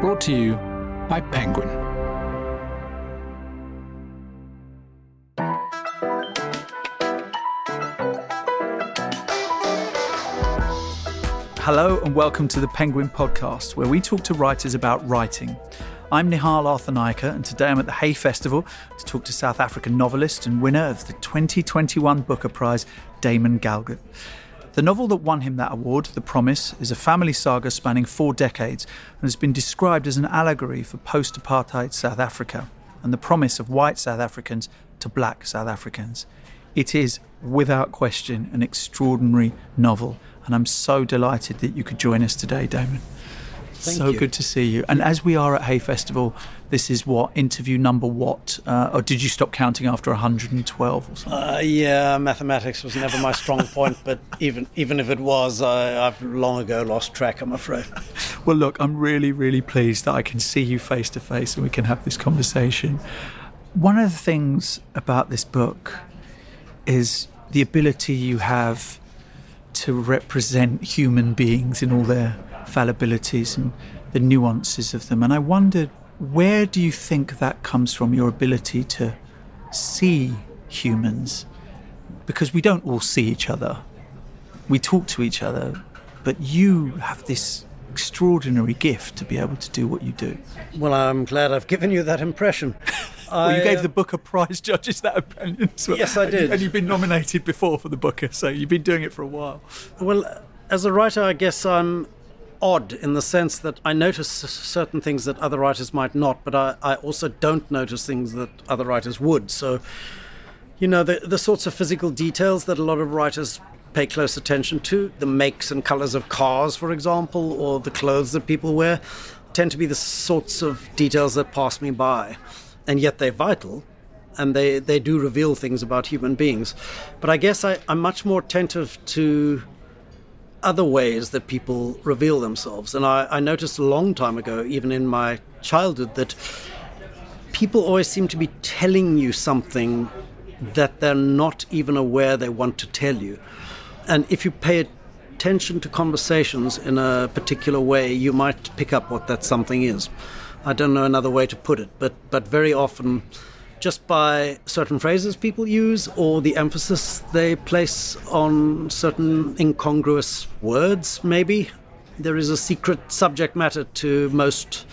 Brought to you by Penguin. Hello and welcome to the Penguin Podcast, where we talk to writers about writing. I'm Nihal Arthanayake, and today I'm at the Hay Festival to talk to South African novelist and winner of the 2021 Booker Prize, Damon Galgut. The novel that won him that award, The Promise, is a family saga spanning four decades and has been described as an allegory for post apartheid South Africa and the promise of white South Africans to black South Africans. It is, without question, an extraordinary novel, and I'm so delighted that you could join us today, Damon. Thank so you. good to see you. And as we are at Hay Festival, this is what interview number what? Uh, or did you stop counting after 112 or something? Uh, yeah, mathematics was never my strong point, but even even if it was, I, I've long ago lost track. I'm afraid. Well, look, I'm really, really pleased that I can see you face to face and we can have this conversation. One of the things about this book is the ability you have to represent human beings in all their fallibilities and the nuances of them. And I wondered, where do you think that comes from, your ability to see humans? Because we don't all see each other, we talk to each other, but you have this extraordinary gift to be able to do what you do. Well, I'm glad I've given you that impression. Well, you gave uh, the Booker Prize judges that opinion well. Yes, I did. And you've been nominated before for the Booker, so you've been doing it for a while. Well, as a writer, I guess I'm odd in the sense that I notice certain things that other writers might not, but I, I also don't notice things that other writers would. So, you know, the, the sorts of physical details that a lot of writers pay close attention to, the makes and colors of cars, for example, or the clothes that people wear, tend to be the sorts of details that pass me by. And yet they're vital and they, they do reveal things about human beings. But I guess I, I'm much more attentive to other ways that people reveal themselves. And I, I noticed a long time ago, even in my childhood, that people always seem to be telling you something that they're not even aware they want to tell you. And if you pay attention to conversations in a particular way, you might pick up what that something is. I don't know another way to put it, but, but very often, just by certain phrases people use or the emphasis they place on certain incongruous words, maybe, there is a secret subject matter to most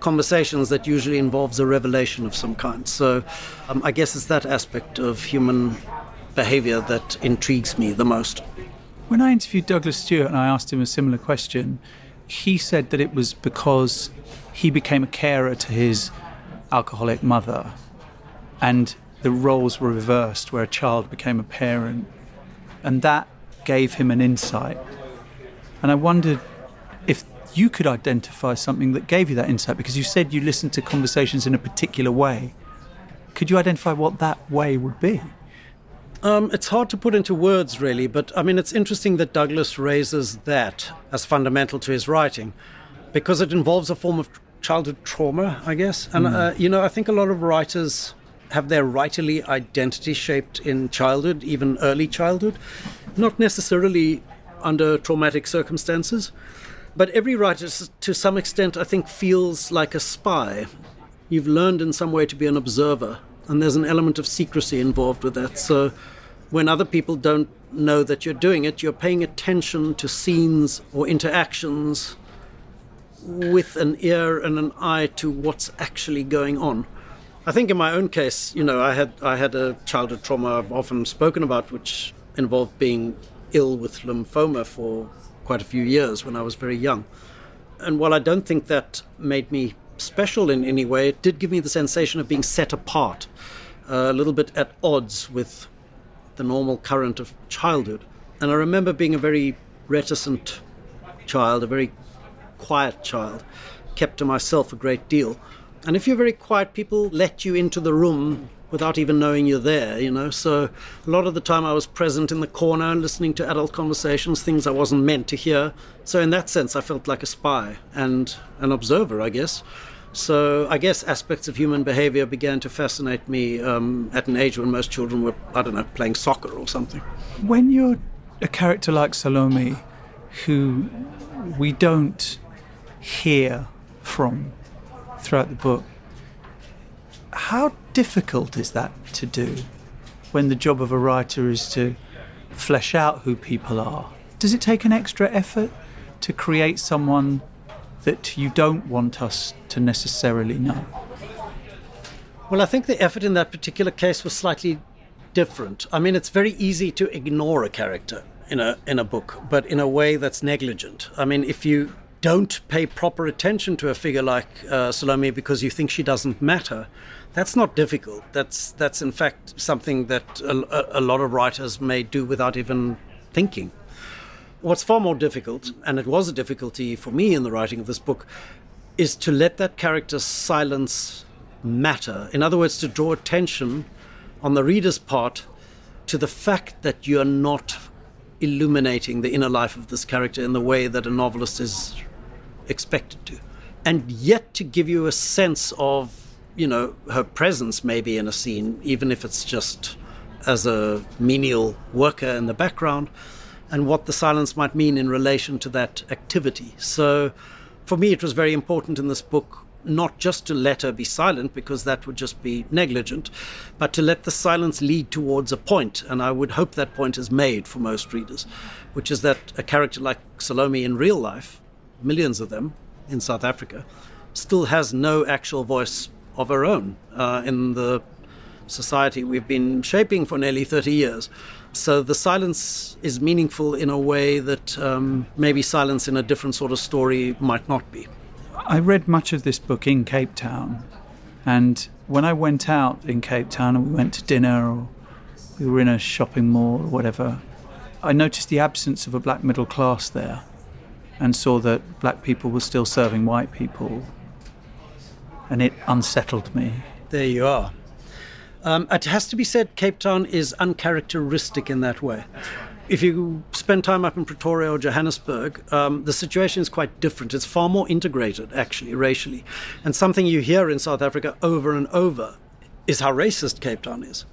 conversations that usually involves a revelation of some kind. So um, I guess it's that aspect of human behavior that intrigues me the most. When I interviewed Douglas Stuart and I asked him a similar question, he said that it was because he became a carer to his alcoholic mother and the roles were reversed where a child became a parent and that gave him an insight. And I wondered if you could identify something that gave you that insight because you said you listened to conversations in a particular way. Could you identify what that way would be? Um, it's hard to put into words, really, but I mean, it's interesting that Douglas raises that as fundamental to his writing because it involves a form of childhood trauma, I guess. And, uh, you know, I think a lot of writers have their writerly identity shaped in childhood, even early childhood, not necessarily under traumatic circumstances. But every writer, to some extent, I think, feels like a spy. You've learned in some way to be an observer, and there's an element of secrecy involved with that. So when other people don't know that you're doing it, you're paying attention to scenes or interactions with an ear and an eye to what's actually going on. I think in my own case, you know, I had I had a childhood trauma I've often spoken about, which involved being ill with lymphoma for quite a few years when I was very young. And while I don't think that made me special in any way, it did give me the sensation of being set apart, uh, a little bit at odds with the normal current of childhood. And I remember being a very reticent child, a very quiet child, kept to myself a great deal. And if you're very quiet, people let you into the room without even knowing you're there, you know. So a lot of the time I was present in the corner listening to adult conversations, things I wasn't meant to hear. So in that sense, I felt like a spy and an observer, I guess. So I guess aspects of human behavior began to fascinate me um, at an age when most children were, I don't know, playing soccer or something. When you're a character like Salome, who we don't hear from throughout the book. How difficult is that to do when the job of a writer is to flesh out who people are? Does it take an extra effort to create someone that you don't want us to necessarily know? Well, I think the effort in that particular case was slightly different. I mean, it's very easy to ignore a character in a in a book, but in a way that's negligent. I mean, if you don't pay proper attention to a figure like uh, Salome because you think she doesn't matter, that's not difficult. That's that's in fact something that a, a lot of writers may do without even thinking. What's far more difficult, and it was a difficulty for me in the writing of this book, is to let that character's silence matter. In other words, to draw attention on the reader's part to the fact that you're not illuminating the inner life of this character in the way that a novelist is expected to. And yet to give you a sense of, you know, her presence maybe in a scene, even if it's just as a menial worker in the background, and what the silence might mean in relation to that activity. So for me, it was very important in this book not just to let her be silent, because that would just be negligent, but to let the silence lead towards a point. And I would hope that point is made for most readers, which is that a character like Salome in real life, millions of them in South Africa, still has no actual voice of her own uh, in the society we've been shaping for nearly 30 years. So the silence is meaningful in a way that um, maybe silence in a different sort of story might not be. I read much of this book in Cape Town, and when I went out in Cape Town and we went to dinner or we were in a shopping mall or whatever, I noticed the absence of a black middle class there and saw that black people were still serving white people. And it unsettled me. There you are. Um, it has to be said, Cape Town is uncharacteristic in that way if you spend time up in Pretoria or Johannesburg, um, the situation is quite different. It's far more integrated, actually, racially. And something you hear in South Africa over and over is how racist Cape Town is.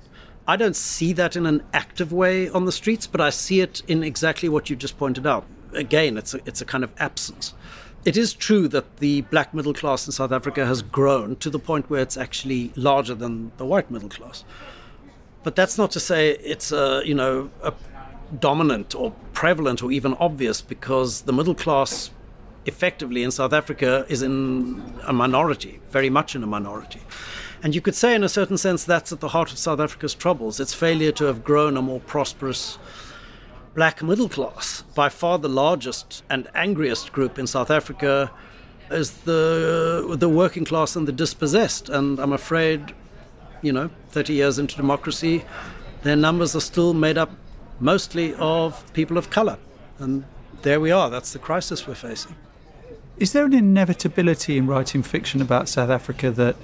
I don't see that in an active way on the streets, but I see it in exactly what you just pointed out. Again, it's a, it's a kind of absence. It is true that the black middle class in South Africa has grown to the point where it's actually larger than the white middle class. But that's not to say it's a you know a dominant or prevalent or even obvious because the middle class effectively in South Africa is in a minority, very much in a minority. And you could say, in a certain sense, that's at the heart of South Africa's troubles its failure to have grown a more prosperous black middle class. By far the largest and angriest group in South Africa is the, the working class and the dispossessed. And I'm afraid, you know, 30 years into democracy, their numbers are still made up mostly of people of colour. And there we are, that's the crisis we're facing. Is there an inevitability in writing fiction about South Africa that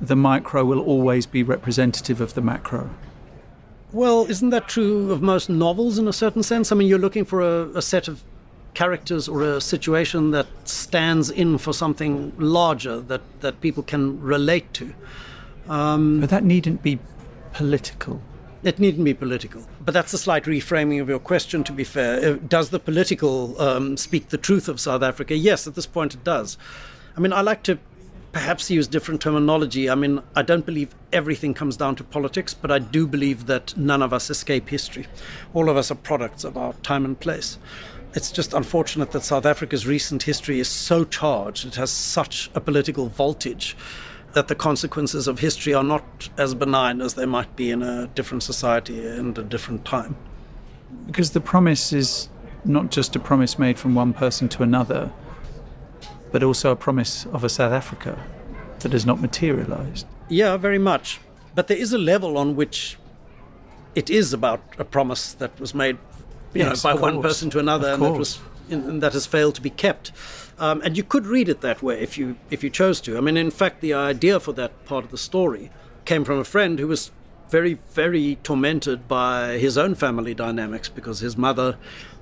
the micro will always be representative of the macro? Well, isn't that true of most novels in a certain sense? I mean, you're looking for a, a set of characters or a situation that stands in for something larger that, that people can relate to. Um, but that needn't be political. It needn't be political. But that's a slight reframing of your question, to be fair. Uh, does the political um, speak the truth of South Africa? Yes, at this point it does. I mean, I like to perhaps use different terminology. I mean, I don't believe everything comes down to politics, but I do believe that none of us escape history. All of us are products of our time and place. It's just unfortunate that South Africa's recent history is so charged, it has such a political voltage that the consequences of history are not as benign as they might be in a different society and a different time. Because the promise is not just a promise made from one person to another, but also a promise of a South Africa that has not materialized. Yeah, very much. But there is a level on which it is about a promise that was made you yes, know, by one person to another and that, was, and that has failed to be kept. Um, and you could read it that way if you if you chose to. I mean, in fact, the idea for that part of the story came from a friend who was very very tormented by his own family dynamics because his mother,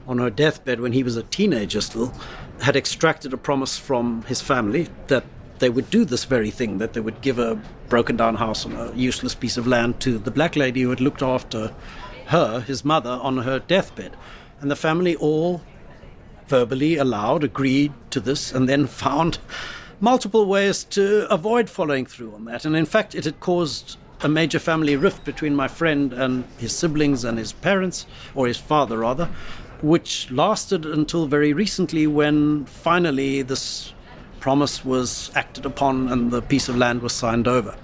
on her deathbed when he was a teenager still, had extracted a promise from his family that they would do this very thing that they would give a broken down house and a useless piece of land to the black lady who had looked after her, his mother, on her deathbed. And the family all verbally allowed, agreed to this, and then found multiple ways to avoid following through on that. And in fact, it had caused a major family rift between my friend and his siblings and his parents, or his father rather, which lasted until very recently when finally this promise was acted upon and the piece of land was signed over.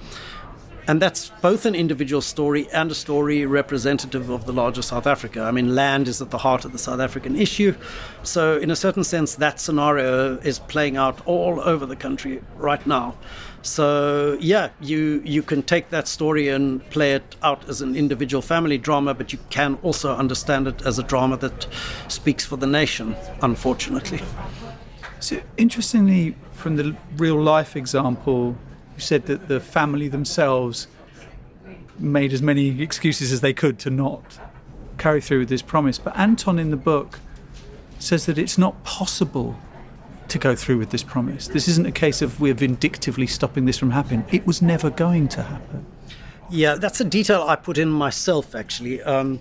And that's both an individual story and a story representative of the larger South Africa. I mean, land is at the heart of the South African issue. So, in a certain sense, that scenario is playing out all over the country right now. So, yeah, you, you can take that story and play it out as an individual family drama, but you can also understand it as a drama that speaks for the nation, unfortunately. So, interestingly, from the real life example, you said that the family themselves made as many excuses as they could to not carry through with this promise. But Anton in the book says that it's not possible to go through with this promise. This isn't a case of we're vindictively stopping this from happening. It was never going to happen. Yeah, that's a detail I put in myself, actually. Um,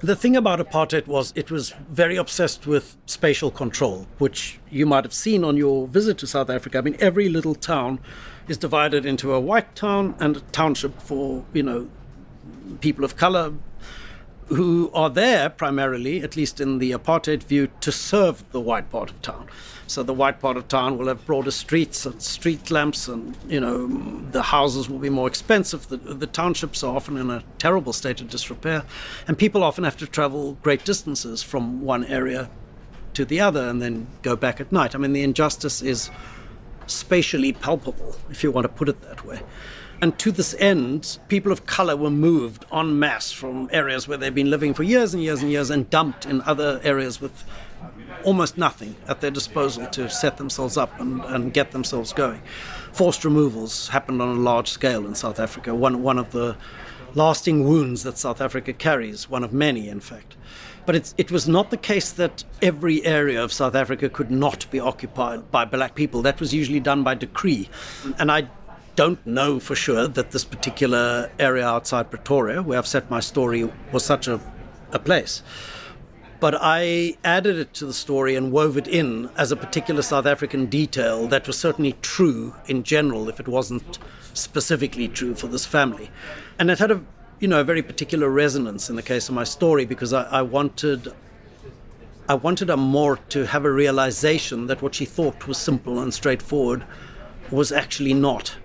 the thing about apartheid was it was very obsessed with spatial control, which you might have seen on your visit to South Africa. I mean, every little town is divided into a white town and a township for, you know, people of color who are there primarily, at least in the apartheid view, to serve the white part of town. So the white part of town will have broader streets and street lamps, and you know the houses will be more expensive. The, the townships are often in a terrible state of disrepair, and people often have to travel great distances from one area to the other and then go back at night. I mean, the injustice is spatially palpable, if you want to put it that way. And to this end, people of color were moved en masse from areas where they've been living for years and years and years and dumped in other areas with almost nothing at their disposal to set themselves up and, and get themselves going. Forced removals happened on a large scale in South Africa, one, one of the lasting wounds that South Africa carries, one of many, in fact. But it was not the case that every area of South Africa could not be occupied by black people. That was usually done by decree. And I don't know for sure that this particular area outside Pretoria, where I've set my story, was such a, a place. But I added it to the story and wove it in as a particular South African detail that was certainly true in general, if it wasn't specifically true for this family. And it had a you know a very particular resonance in the case of my story because I, I wanted I wanted Amor to have a realization that what she thought was simple and straightforward was actually not.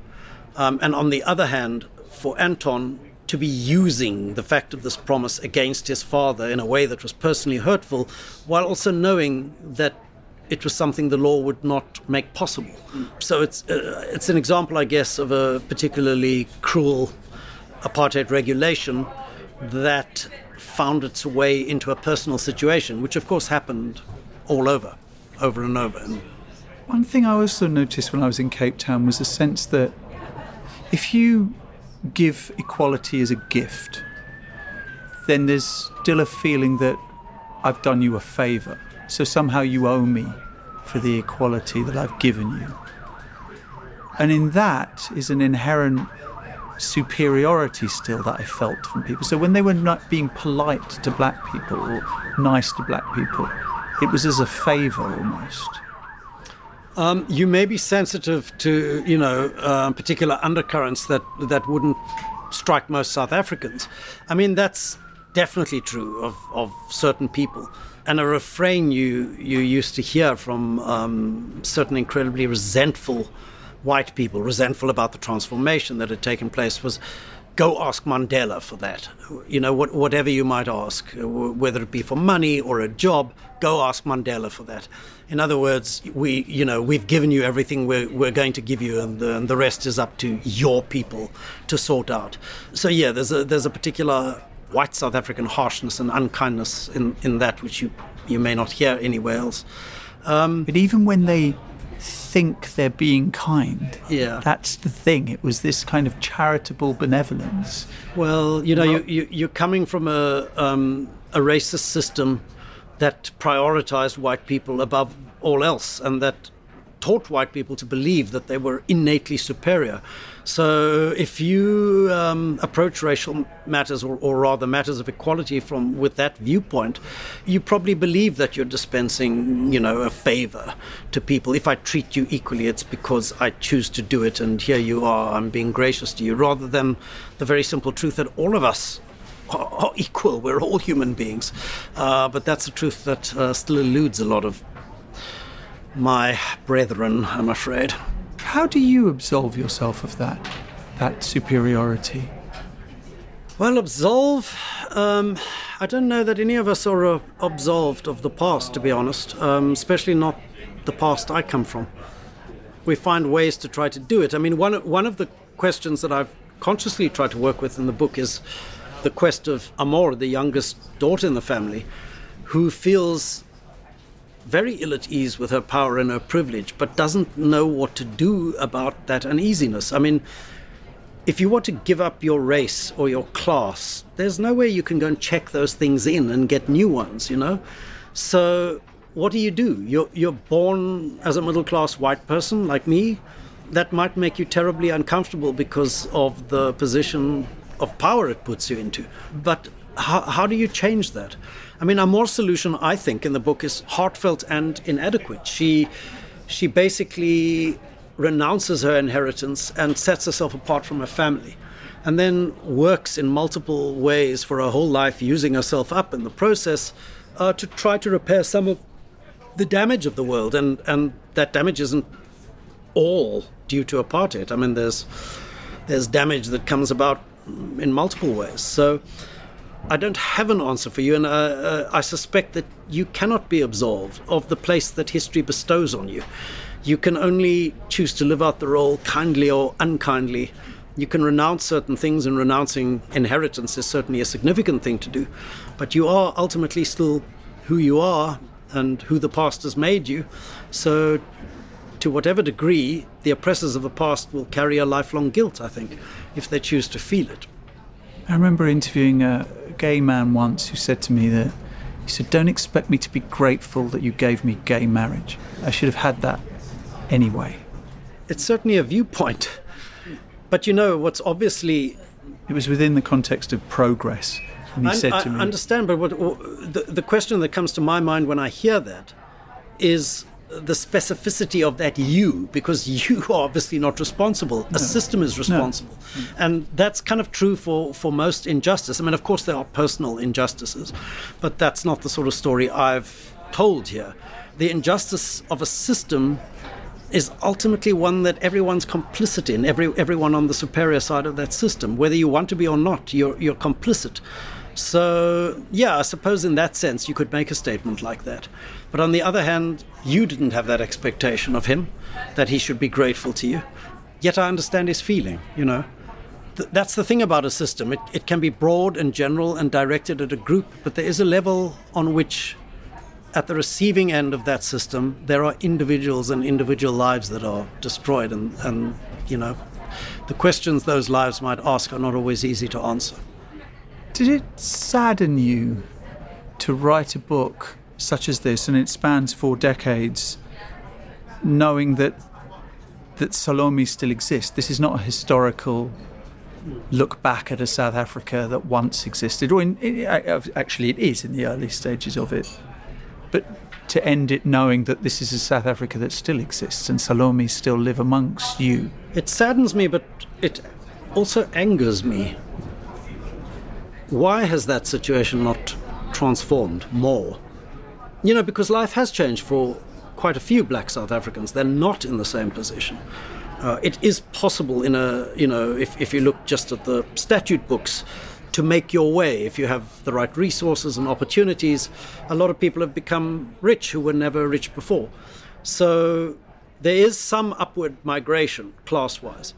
Um, and on the other hand, for Anton to be using the fact of this promise against his father in a way that was personally hurtful, while also knowing that it was something the law would not make possible. So it's uh, it's an example, I guess, of a particularly cruel apartheid regulation that found its way into a personal situation, which of course happened all over, over and over. One thing I also noticed when I was in Cape Town was a sense that if you give equality as a gift, then there's still a feeling that I've done you a favour. So somehow you owe me for the equality that I've given you. And in that is an inherent superiority still that I felt from people. So when they were not being polite to black people or nice to black people, it was as a favour almost. Um, you may be sensitive to, you know, uh, particular undercurrents that that wouldn't strike most South Africans. I mean, that's definitely true of, of certain people. And a refrain you you used to hear from um, certain incredibly resentful white people, resentful about the transformation that had taken place, was go ask Mandela for that. You know, what, whatever you might ask, whether it be for money or a job, go ask Mandela for that. In other words, we, you know, we've given you everything we're, we're going to give you, and the, and the rest is up to your people to sort out. So yeah, there's a there's a particular white South African harshness and unkindness in, in that which you you may not hear anywhere else. Um, but even when they think they're being kind. Yeah. That's the thing. It was this kind of charitable benevolence. Well, you know, well, you, you, are coming from a, um, a racist system that prioritized white people above all else and that taught white people to believe that they were innately superior. So if you um, approach racial matters, or, or, rather matters of equality, from with that viewpoint, you probably believe that you're dispensing, you know, a favor to people. If I treat you equally, it's because I choose to do it, and here you are, I'm being gracious to you, rather than the very simple truth that all of us are equal. We're all human beings. Uh, but that's a truth that uh, still eludes a lot of my brethren, I'm afraid. How do you absolve yourself of that, that superiority? Well, absolve. Um, I don't know that any of us are uh, absolved of the past, to be honest, um, especially not the past I come from. We find ways to try to do it. I mean, one, one of the questions that I've consciously tried to work with in the book is the quest of Amor, the youngest daughter in the family, who feels very ill at ease with her power and her privilege, but doesn't know what to do about that uneasiness. I mean, if you want to give up your race or your class, there's no way you can go and check those things in and get new ones, you know? So, what do you do? You're, you're born as a middle class white person like me. That might make you terribly uncomfortable because of the position of power it puts you into. But how, how do you change that? I mean, Amor's solution, I think, in the book is heartfelt and inadequate. She, she basically renounces her inheritance and sets herself apart from her family, and then works in multiple ways for her whole life, using herself up in the process uh, to try to repair some of the damage of the world. And, and that damage isn't all due to apartheid. I mean, there's, there's damage that comes about in multiple ways. So I don't have an answer for you, and uh, uh, I suspect that you cannot be absolved of the place that history bestows on you. You can only choose to live out the role kindly or unkindly. You can renounce certain things, and renouncing inheritance is certainly a significant thing to do. But you are ultimately still who you are and who the past has made you. So, to whatever degree, the oppressors of the past will carry a lifelong guilt, I think, if they choose to feel it. I remember interviewing a gay man once who said to me that he said, Don't expect me to be grateful that you gave me gay marriage. I should have had that anyway. It's certainly a viewpoint. But you know, what's obviously. It was within the context of progress. And he I, said to me. I understand, but what, the, the question that comes to my mind when I hear that is the specificity of that you because you are obviously not responsible. No. A system is responsible. No. And that's kind of true for, for most injustice. I mean, of course, there are personal injustices, but that's not the sort of story I've told here. The injustice of a system is ultimately one that everyone's complicit in, every, everyone on the superior side of that system. Whether you want to be or not, you're, you're complicit. So, yeah, I suppose in that sense you could make a statement like that. But on the other hand, you didn't have that expectation of him, that he should be grateful to you. Yet I understand his feeling, you know. Th- that's the thing about a system. It, it can be broad and general and directed at a group, but there is a level on which, at the receiving end of that system, there are individuals and individual lives that are destroyed. And, and you know, the questions those lives might ask are not always easy to answer. Did it sadden you to write a book such as this, and it spans four decades, knowing that that Salome still exists. This is not a historical look back at a South Africa that once existed, or in, it, actually it is in the early stages of it. But to end it knowing that this is a South Africa that still exists and Salome still live amongst you. It saddens me, but it also angers me. Why has that situation not transformed more? You know, because life has changed for quite a few black South Africans. They're not in the same position. Uh, it is possible in a, you know, if, if you look just at the statute books, to make your way if you have the right resources and opportunities. A lot of people have become rich who were never rich before. So there is some upward migration class wise.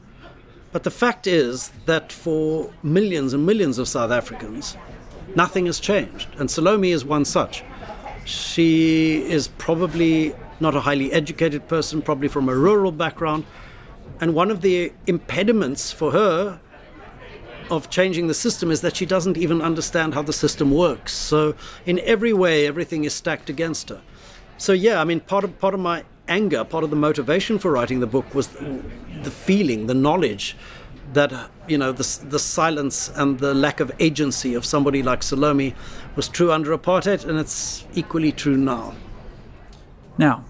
But the fact is that for millions and millions of South Africans, nothing has changed. And Salome is one such. She is probably not a highly educated person, probably from a rural background. And one of the impediments for her of changing the system is that she doesn't even understand how the system works. So, in every way, everything is stacked against her. So, yeah, I mean, part of, part of my anger, part of the motivation for writing the book was the feeling, the knowledge that you know the, the silence and the lack of agency of somebody like Salome was true under apartheid, and it's equally true now. Now,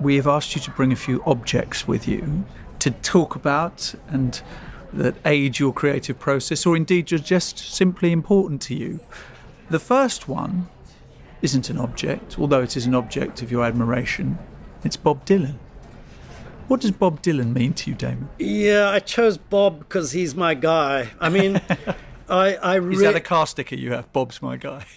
we have asked you to bring a few objects with you to talk about and that aid your creative process, or indeed are just simply important to you. The first one isn't an object, although it is an object of your admiration. It's Bob Dylan. What does Bob Dylan mean to you, Damon? Yeah, I chose Bob because he's my guy. I mean, I, I re- Is that a car sticker you have? Bob's my guy.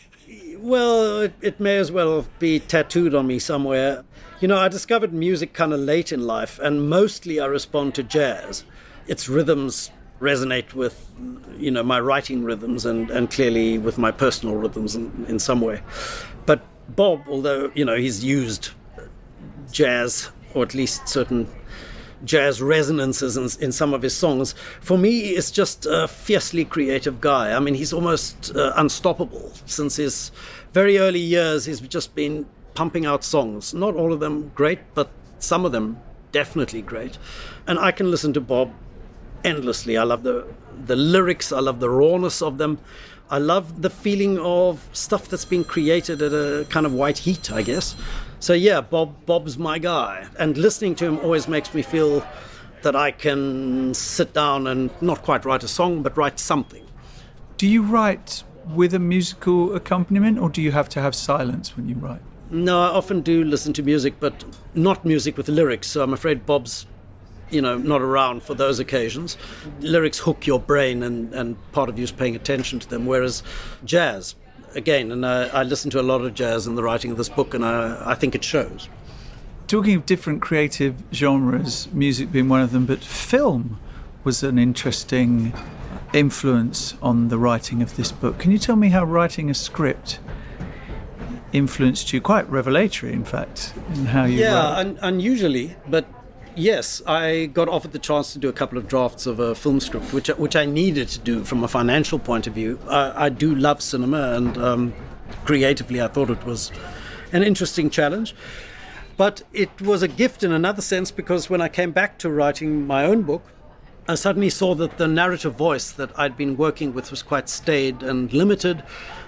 Well, it, it may as well be tattooed on me somewhere. You know, I discovered music kind of late in life, and mostly I respond to jazz. Its rhythms resonate with, you know, my writing rhythms and, and clearly with my personal rhythms in, in some way. But Bob, although, you know, he's used jazz, or at least certain jazz resonances in, in, some of his songs. For me, is just a fiercely creative guy. I mean, he's almost uh, unstoppable. Since his very early years, he's just been pumping out songs. Not all of them great, but some of them definitely great. And I can listen to Bob endlessly. I love the the lyrics. I love the rawness of them. I love the feeling of stuff that's been created at a kind of white heat, I guess. So yeah, Bob Bob's my guy, and listening to him always makes me feel that I can sit down and not quite write a song, but write something. Do you write with a musical accompaniment, or do you have to have silence when you write? No, I often do listen to music, but not music with lyrics. So I'm afraid Bob's, you know, not around for those occasions. Lyrics hook your brain, and, and part of you is paying attention to them. Whereas jazz, again, and I, I listen to a lot of jazz in the writing of this book, and I, I think it shows. Talking of different creative genres, music being one of them, but film was an interesting influence on the writing of this book. Can you tell me how writing a script influenced you? Quite revelatory, in fact, in how you. Yeah, un- unusually, but yes, I got offered the chance to do a couple of drafts of a film script, which which I needed to do from a financial point of view. I, I do love cinema, and um, creatively, I thought it was an interesting challenge. But it was a gift in another sense because when I came back to writing my own book, I suddenly saw that the narrative voice that I'd been working with was quite staid and limited,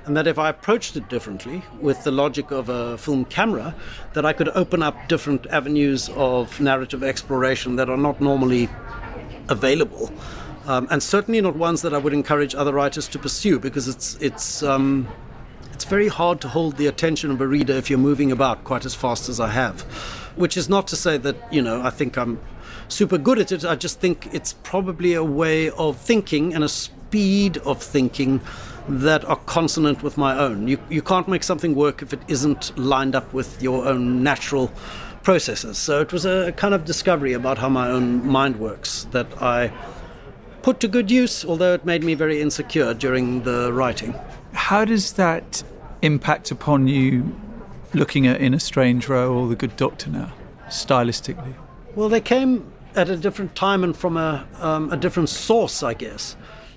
and that if I approached it differently with the logic of a film camera, that I could open up different avenues of narrative exploration that are not normally available. Um, and certainly not ones that I would encourage other writers to pursue because it's it's um, it's very hard to hold the attention of a reader if you're moving about quite as fast as I have. Which is not to say that you know I think I'm super good at it. I just think it's probably a way of thinking and a speed of thinking that are consonant with my own. You, you can't make something work if it isn't lined up with your own natural processes. So it was a kind of discovery about how my own mind works that I put to good use, although it made me very insecure during the writing. How does that impact upon you looking at In a Strange Room or The Good Doctor now, stylistically? Well, they came at a different time and from a, um, a different source, I guess.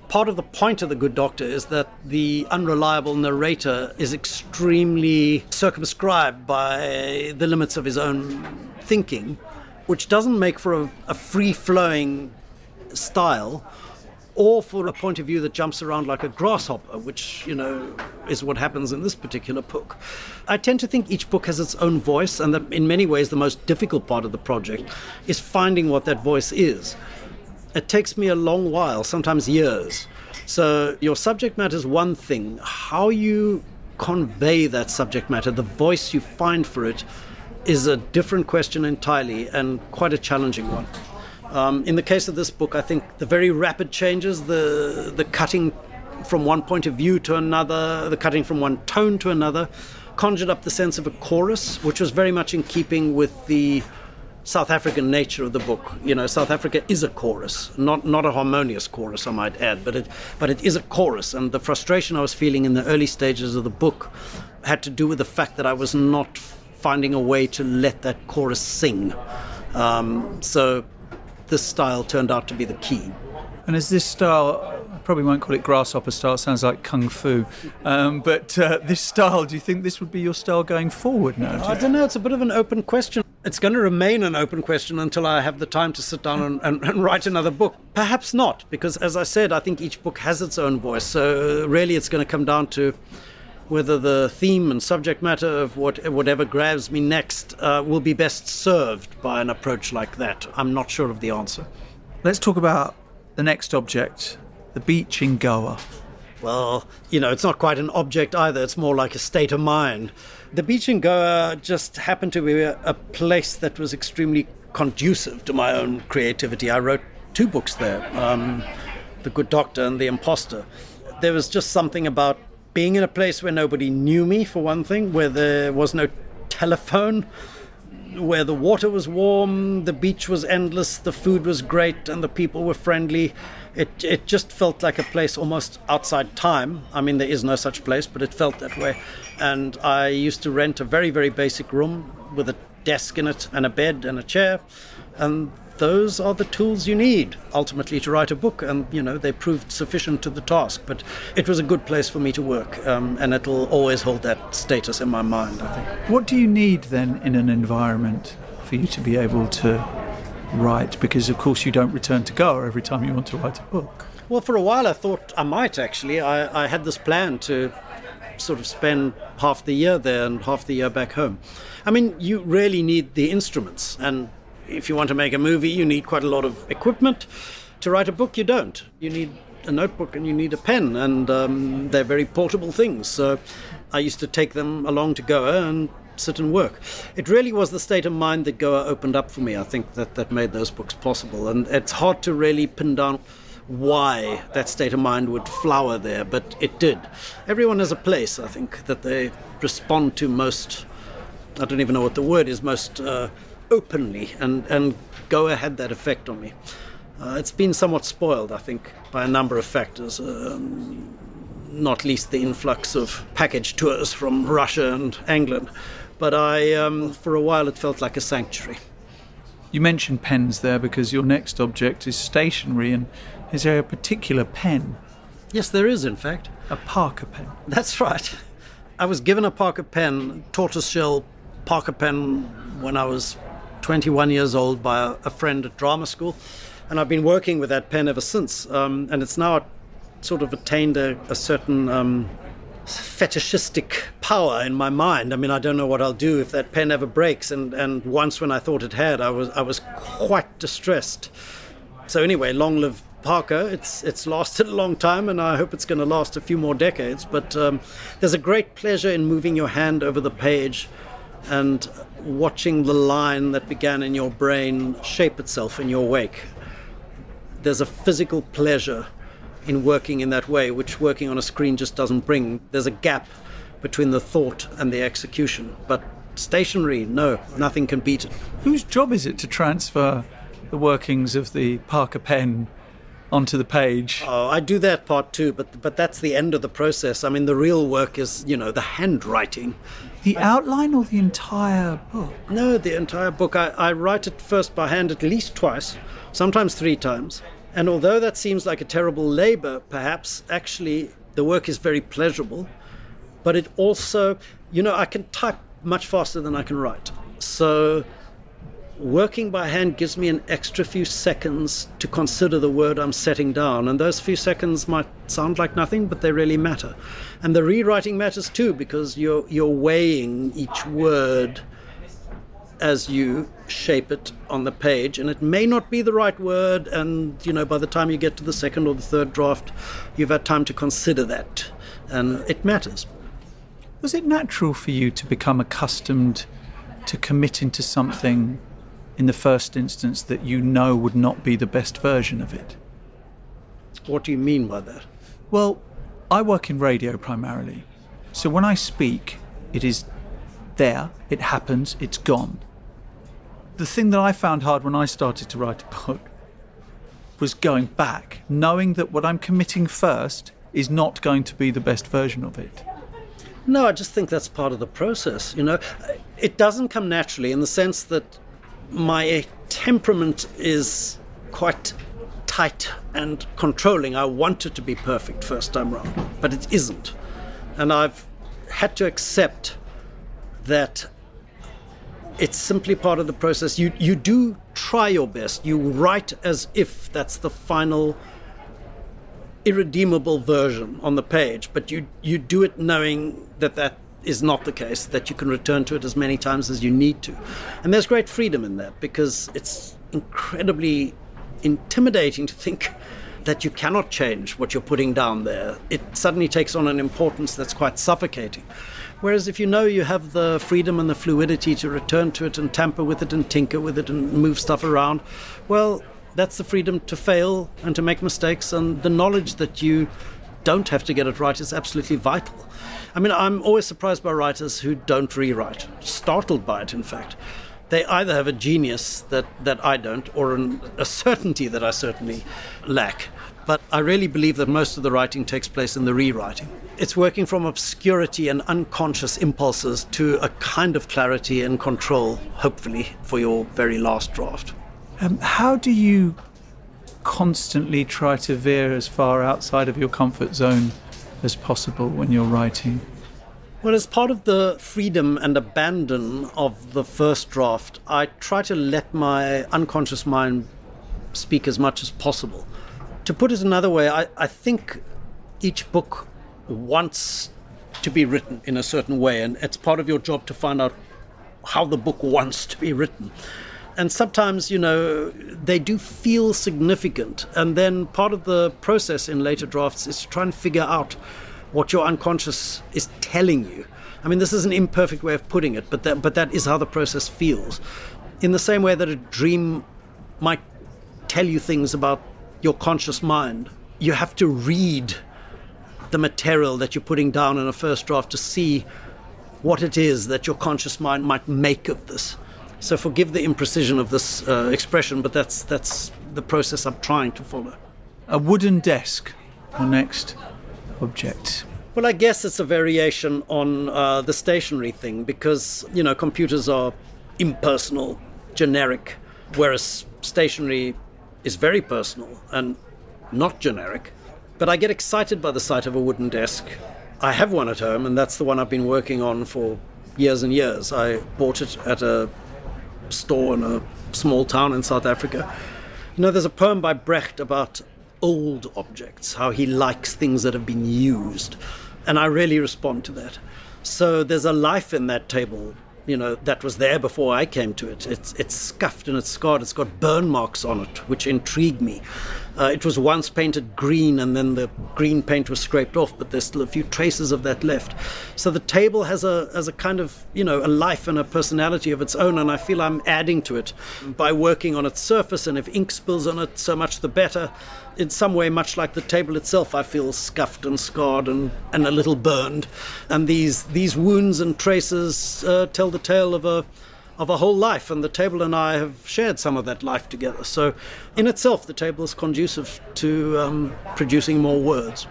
Part of the point of The Good Doctor is that the unreliable narrator is extremely circumscribed by the limits of his own thinking, which doesn't make for a, a free flowing style or for a point of view that jumps around like a grasshopper, which, you know, is what happens in this particular book. I tend to think each book has its own voice, and that in many ways the most difficult part of the project is finding what that voice is. It takes me a long while, sometimes years. So your subject matter is one thing. How you convey that subject matter, the voice you find for it, is a different question entirely and quite a challenging one. Um, in the case of this book, I think the very rapid changes, the the cutting from one point of view to another, the cutting from one tone to another, conjured up the sense of a chorus, which was very much in keeping with the South African nature of the book. You know, South Africa is a chorus, not not a harmonious chorus, I might add, but it but it is a chorus. And the frustration I was feeling in the early stages of the book had to do with the fact that I was not finding a way to let that chorus sing. Um, so this style turned out to be the key. And is this style, I probably won't call it grasshopper style, it sounds like kung fu, um, but uh, this style, do you think this would be your style going forward now? I don't know, it's a bit of an open question. it's going to remain an open question until I have the time to sit down and, and, and, write another book. Perhaps not, because as I said, I think each book has its own voice. So really, it's going to come down to whether the theme and subject matter of what, whatever grabs me next uh, will be best served by an approach like that. I'm not sure of the answer. Let's talk about the next object the beach in Goa. Well, you know, it's not quite an object either, it's more like a state of mind. The beach in Goa just happened to be a, a place that was extremely conducive to my own creativity. I wrote two books there um, The Good Doctor and The Impostor. There was just something about being in a place where nobody knew me, for one thing, where there was no telephone, where the water was warm, the beach was endless, the food was great, and the people were friendly. It, it just felt like a place almost outside time. I mean, there is no such place, but it felt that way. And I used to rent a very, very basic room with a desk in it and a bed and a chair. And those are the tools you need ultimately to write a book, and you know they proved sufficient to the task. But it was a good place for me to work, um, and it'll always hold that status in my mind. I think. What do you need then in an environment for you to be able to write? Because of course you don't return to Goa every time you want to write a book. Well, for a while I thought I might actually. I, I had this plan to sort of spend half the year there and half the year back home. I mean, you really need the instruments and if you want to make a movie, you need quite a lot of equipment. To write a book, you don't. You need a notebook and you need a pen, and um, they're very portable things. So I used to take them along to Goa and sit and work. It really was the state of mind that Goa opened up for me. I think that that made those books possible, and it's hard to really pin down why that state of mind would flower there, but it did. Everyone has a place, I think, that they respond to most. I don't even know what the word is. Most. Uh, openly, and, and Goa had that effect on me. Uh, it's been somewhat spoiled, I think, by a number of factors, um, not least the influx of package tours from Russia and England. But I, um, for a while, it felt like a sanctuary. You mentioned pens there because your next object is stationery, and is there a particular pen? Yes, there is, in fact. A Parker pen. That's right. I was given a Parker pen, tortoiseshell Parker pen, when I was 21 years old by a, friend at drama school, and I've been working with that pen ever since. Um, and it's now sort of attained a, a certain um, fetishistic power in my mind. I mean, I don't know what I'll do if that pen ever breaks. And, and once when I thought it had, I was I was quite distressed. So anyway, long live Parker. It's it's lasted a long time, and I hope it's going to last a few more decades. But um, there's a great pleasure in moving your hand over the page and watching the line that began in your brain shape itself in your wake. There's a physical pleasure in working in that way, which working on a screen just doesn't bring. There's a gap between the thought and the execution. But stationery, no, nothing can beat it. Whose job is it to transfer the workings of the Parker pen onto the page. Oh, I do that part too, but but that's the end of the process. I mean, the real work is, you know, the handwriting. The outline or the entire book? No, the entire book. I, I write it first by hand at least twice, sometimes three times. And although that seems like a terrible labor, perhaps, actually, the work is very pleasurable. But it also, you know, I can type much faster than I can write. So working by hand gives me an extra few seconds to consider the word I'm setting down. And those few seconds might sound like nothing, but they really matter. And the rewriting matters too, because you're, you're weighing each word as you shape it on the page. And it may not be the right word. And, you know, by the time you get to the second or the third draft, you've had time to consider that. And it matters. Was it natural for you to become accustomed to committing to something in the first instance that you know would not be the best version of it. What do you mean by that? Well, I work in radio primarily. So when I speak, it is there, it happens, it's gone. The thing that I found hard when I started to write a book was going back, knowing that what I'm committing first is not going to be the best version of it. No, I just think that's part of the process. You know, it doesn't come naturally in the sense that my temperament is quite tight and controlling. I want it to be perfect first time round, but it isn't. And I've had to accept that It's simply part of the process. You you do try your best. You write as if that's the final irredeemable version on the page, but you you do it knowing that that is not the case, that you can return to it as many times as you need to. And there's great freedom in that because it's incredibly intimidating to think that you cannot change what you're putting down there. It suddenly takes on an importance that's quite suffocating. Whereas if you know you have the freedom and the fluidity to return to it and tamper with it and tinker with it and move stuff around, well, that's the freedom to fail and to make mistakes, and the knowledge that you don't have to get it right is absolutely vital. I mean, I'm always surprised by writers who don't rewrite, startled by it, in fact. They either have a genius that, that I don't, or an, a certainty that I certainly lack. But I really believe that most of the writing takes place in the rewriting. It's working from obscurity and unconscious impulses to a kind of clarity and control, hopefully, for your very last draft. Um, how do you constantly try to veer as far outside of your comfort zone as possible when you're writing? Well, as part of the freedom and abandon of the first draft, I try to let my unconscious mind speak as much as possible. To put it another way, I, I think each book wants to be written in a certain way, and it's part of your job to find out how the book wants to be written and sometimes you know they do feel significant. And then part of the process in later drafts is to try and figure out what your unconscious is telling you. I mean this is an imperfect way of putting it but that but that is how the process feels. In the same way that a dream might tell you things about your conscious mind you have to read the material that you're putting down in a first draft to see what it is that your conscious mind might make of this so forgive the imprecision of this uh, expression, but that's that's the process I'm trying to follow. A wooden desk, the next object. Well, I guess it's a variation on uh, the stationery thing because you know computers are impersonal, generic, whereas stationery is very personal and not generic. But I get excited by the sight of a wooden desk. I have one at home, and that's the one I've been working on for years and years. I bought it at a store in a small town in South Africa. You know, there's a poem by Brecht about old objects, how he likes things that have been used. And I really respond to that. So there's a life in that table, you know, that was there before I came to it. It's, it's scuffed and it's scarred, it's got burn marks on it, which intrigue me. Uh, it was once painted green and then the green paint was scraped off, but there's still a few traces of that left. So the table has a, has a kind of, you know, a life and a personality of its own, and I feel I'm adding to it by working on its surface, and if ink spills on it, so much the better. In some way, much like the table itself, I feel scuffed and scarred and, and a little burned. And these, these wounds and traces uh, tell the tale of a of a whole life, and the table and I have shared some of that life together. So, in itself, the table is conducive to um, producing more words.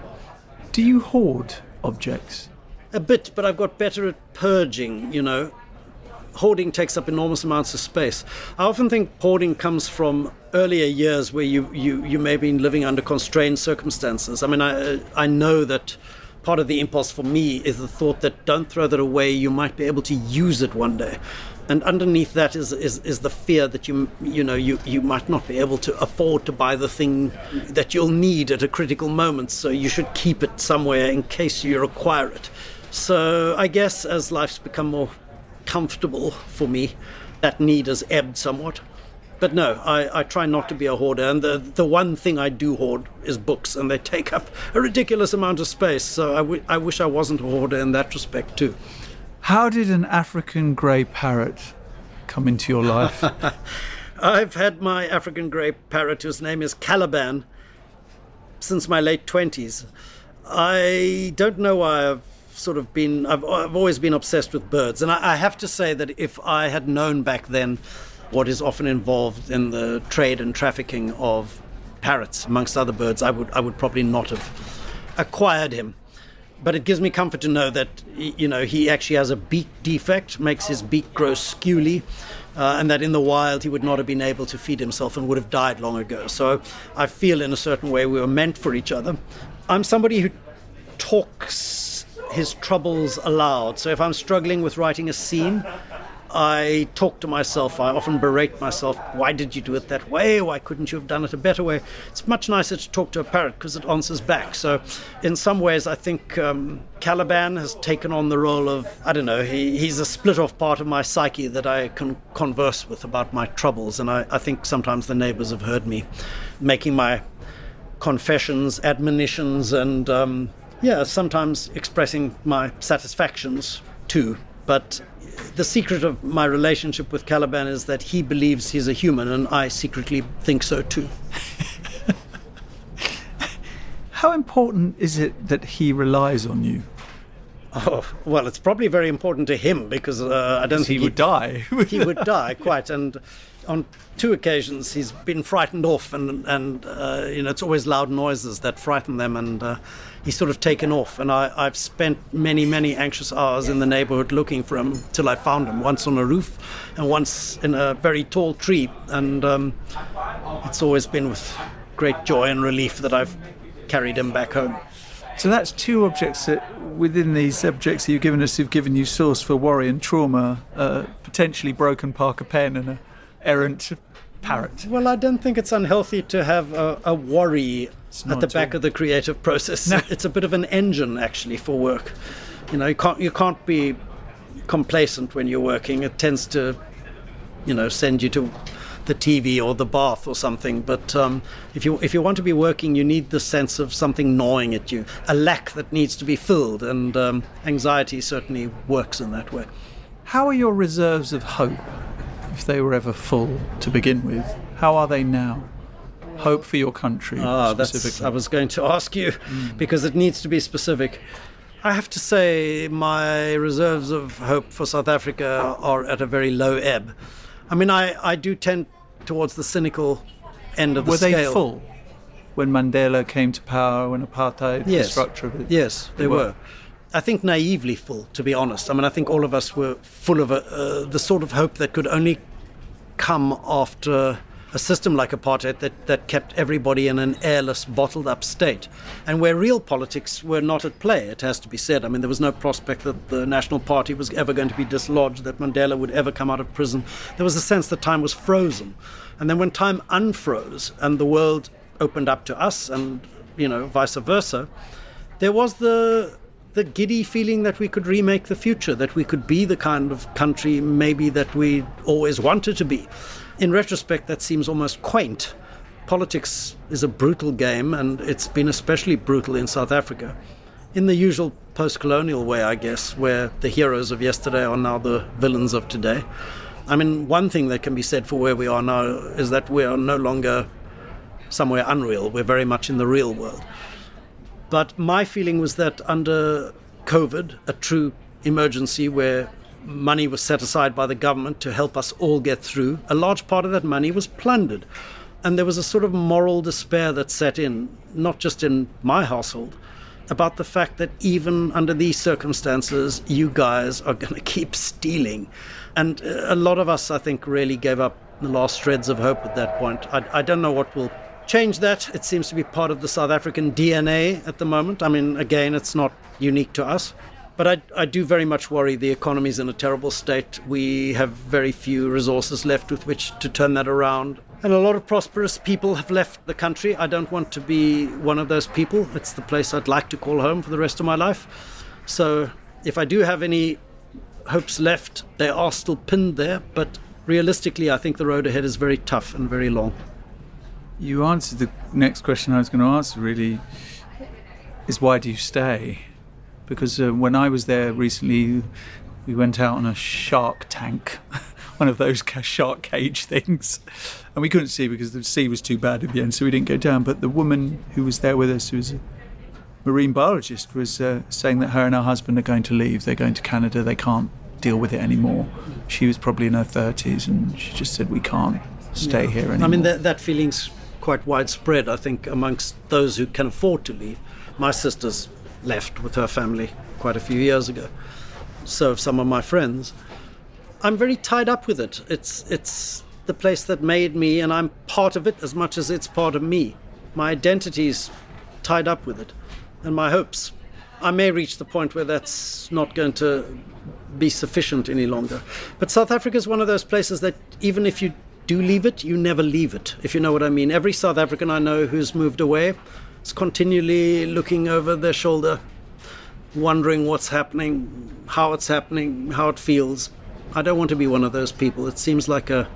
Do you hoard objects? A bit, but I've got better at purging, you know. Hoarding takes up enormous amounts of space. I often think hoarding comes from earlier years where you, you, you may have been living under constrained circumstances. I mean, I, I know that part of the impulse for me is the thought that don't throw that away, you might be able to use it one day. And underneath that is, is, is the fear that you you know you, you might not be able to afford to buy the thing that you'll need at a critical moment. So you should keep it somewhere in case you require it. So I guess as life's become more comfortable for me that need has ebbed somewhat but no, I, I try not to be a hoarder. And the, the one thing I do hoard is books, and they take up a ridiculous amount of space. So I, w- I wish I wasn't a hoarder in that respect, too. How did an African grey parrot come into your life? I've had my African grey parrot, whose name is Caliban, since my late 20s. I don't know why I've sort of been, I've, I've always been obsessed with birds. And I, I have to say that if I had known back then what is often involved in the trade and trafficking of parrots, amongst other birds, I would, I would probably not have acquired him but it gives me comfort to know that you know he actually has a beak defect, makes his beak grow skewy, uh, and that in the wild he would not have been able to feed himself and would have died long ago. So I feel in a certain way we were meant for each other. I'm somebody who talks his troubles aloud. So if I'm struggling with writing a scene, I talk to myself. I often berate myself. Why did you do it that way? Why couldn't you have done it a better way? It's much nicer to talk to a parrot because it answers back. So, in some ways, I think um, Caliban has taken on the role of, I don't know, he, he's a split off part of my psyche that I can converse with about my troubles. And I, I think sometimes the neighbors have heard me making my confessions, admonitions, and um, yeah, sometimes expressing my satisfactions too. But the secret of my relationship with Caliban is that he believes he's a human, and I secretly think so too. How important is it that he relies on you? Oh well, it's probably very important to him because uh, I don't think he would die. he would die quite, and on two occasions he's been frightened off, and and uh, you know it's always loud noises that frighten them, and uh, he's sort of taken off. And I, I've spent many many anxious hours in the neighborhood looking for him till I found him. Once on a roof, and once in a very tall tree, and um, it's always been with great joy and relief that I've carried him back home. So that's two objects that, within these objects that you've given us, have given you source for worry and trauma. A potentially broken Parker pen and a errant parrot. Well, I don't think it's unhealthy to have a, a worry at the at back all. of the creative process. It's a bit of an engine actually for work. You know, you can't you can't be complacent when you're working. It tends to, you know, send you to the TV or the bath or something. But um, if you if you want to be working, you need the sense of something gnawing at you, a lack that needs to be filled, and um, anxiety certainly works in that way. How are your reserves of hope, if they were ever full to begin with? How are they now? Hope for your country, Ah, that's. I was going to ask you because it needs to be specific. I have to say, my reserves of hope for South Africa are at a very low ebb. I mean, I, I do tend towards the cynical end of the scale. were they full when Mandela came to power, when apartheid, the Yes. structure of it? Yes, they, They were. were. I think naively full, to be honest. I mean, I think all of us were full of a, uh, the sort of hope that could only come after a system like apartheid that, that kept everybody in an airless, bottled up state, and where real politics were not at play, it has to be said. I mean, there was no prospect that the National Party was ever going to be dislodged, that Mandela would ever come out of prison. There was a sense that time was frozen. And then when time unfroze and the world opened up to us, and, you know, vice versa, there was the the giddy feeling that we could remake the future, that we could be the kind of country maybe that we always wanted to be. In retrospect, that seems almost quaint. Politics is a brutal game, and it's been especially brutal in South Africa. In the usual post colonial way, I guess, where the heroes of yesterday are now the villains of today. I mean, one thing that can be said for where we are now is that we are no longer somewhere unreal. We're very much in the real world. But my feeling was that under COVID, a true emergency where money was set aside by the government to help us all get through, a large part of that money was plundered. And there was a sort of moral despair that set in, not just in my household, about the fact that even under these circumstances, you guys are going to keep stealing. And uh, a lot of us, I think, really gave up the last shreds of hope at that point. I, I don't know what will change that. It seems to be part of the South African DNA at the moment. I mean, again, it's not unique to us. But I, I do very much worry the economy's in a terrible state. We have very few resources left with which to turn that around. And a lot of prosperous people have left the country. I don't want to be one of those people. It's the place I'd like to call home for the rest of my life. So if I do have any hopes left, they are still pinned there. But realistically, I think the road ahead is very tough and very long. You answered the next question I was going to answer, really, is why do you stay? Because uh, when I was there recently, we went out on a shark tank, one of those shark cage things, and we couldn't see because the sea was too bad at the end, so we didn't go down. But the woman who was there with us, who was a marine biologist, was uh, saying that her and her husband are going to leave. They're going to Canada. They can't deal with it anymore. She was probably in her 30s, and she just said, "We can't stay here anymore." I mean, that, that feeling's quite widespread, I think, amongst those who can afford to leave. My sister's left with her family quite a few years ago. So have some of my friends. I'm very tied up with it. It's it's the place that made me, and I'm part of it as much as it's part of me. My identity's tied up with it, and my hopes. I may reach the point where that's not going to be sufficient any longer. But South Africa is one of those places that even if you do leave it, you never leave it, if you know what I mean. Every South African I know who's moved away is continually looking over their shoulder, wondering what's happening, how it's happening, how it feels. I don't want to be one of those people. It seems like a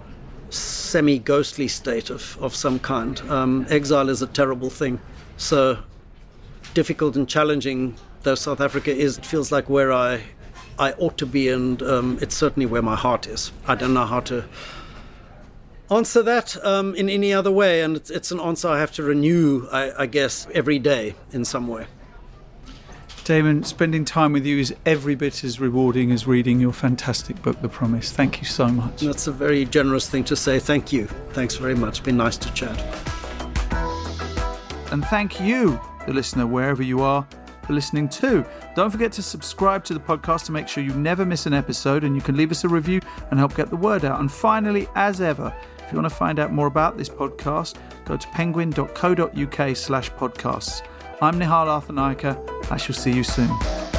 semi ghostly state of, of some kind. Um, exile is a terrible thing. So difficult and challenging though South Africa is, it feels like where I I ought to be, and um, it's certainly where my heart is. I don't know how to answer that um, in any other way, and it's, it's, an answer I have to renew, I, I guess, every day in some way. Damon, spending time with you is every bit as rewarding as reading your fantastic book, The Promise. Thank you so much. That's a very generous thing to say. Thank you. Thanks very much. It's been nice to chat. And thank you, the listener, wherever you are, for listening too. Don't forget to subscribe to the podcast to make sure you never miss an episode, and you can leave us a review and help get the word out. And finally, as ever, you want to find out more about this podcast, go to penguin.co.uk slash podcasts. I'm Nihal Arthanayake I shall see you soon.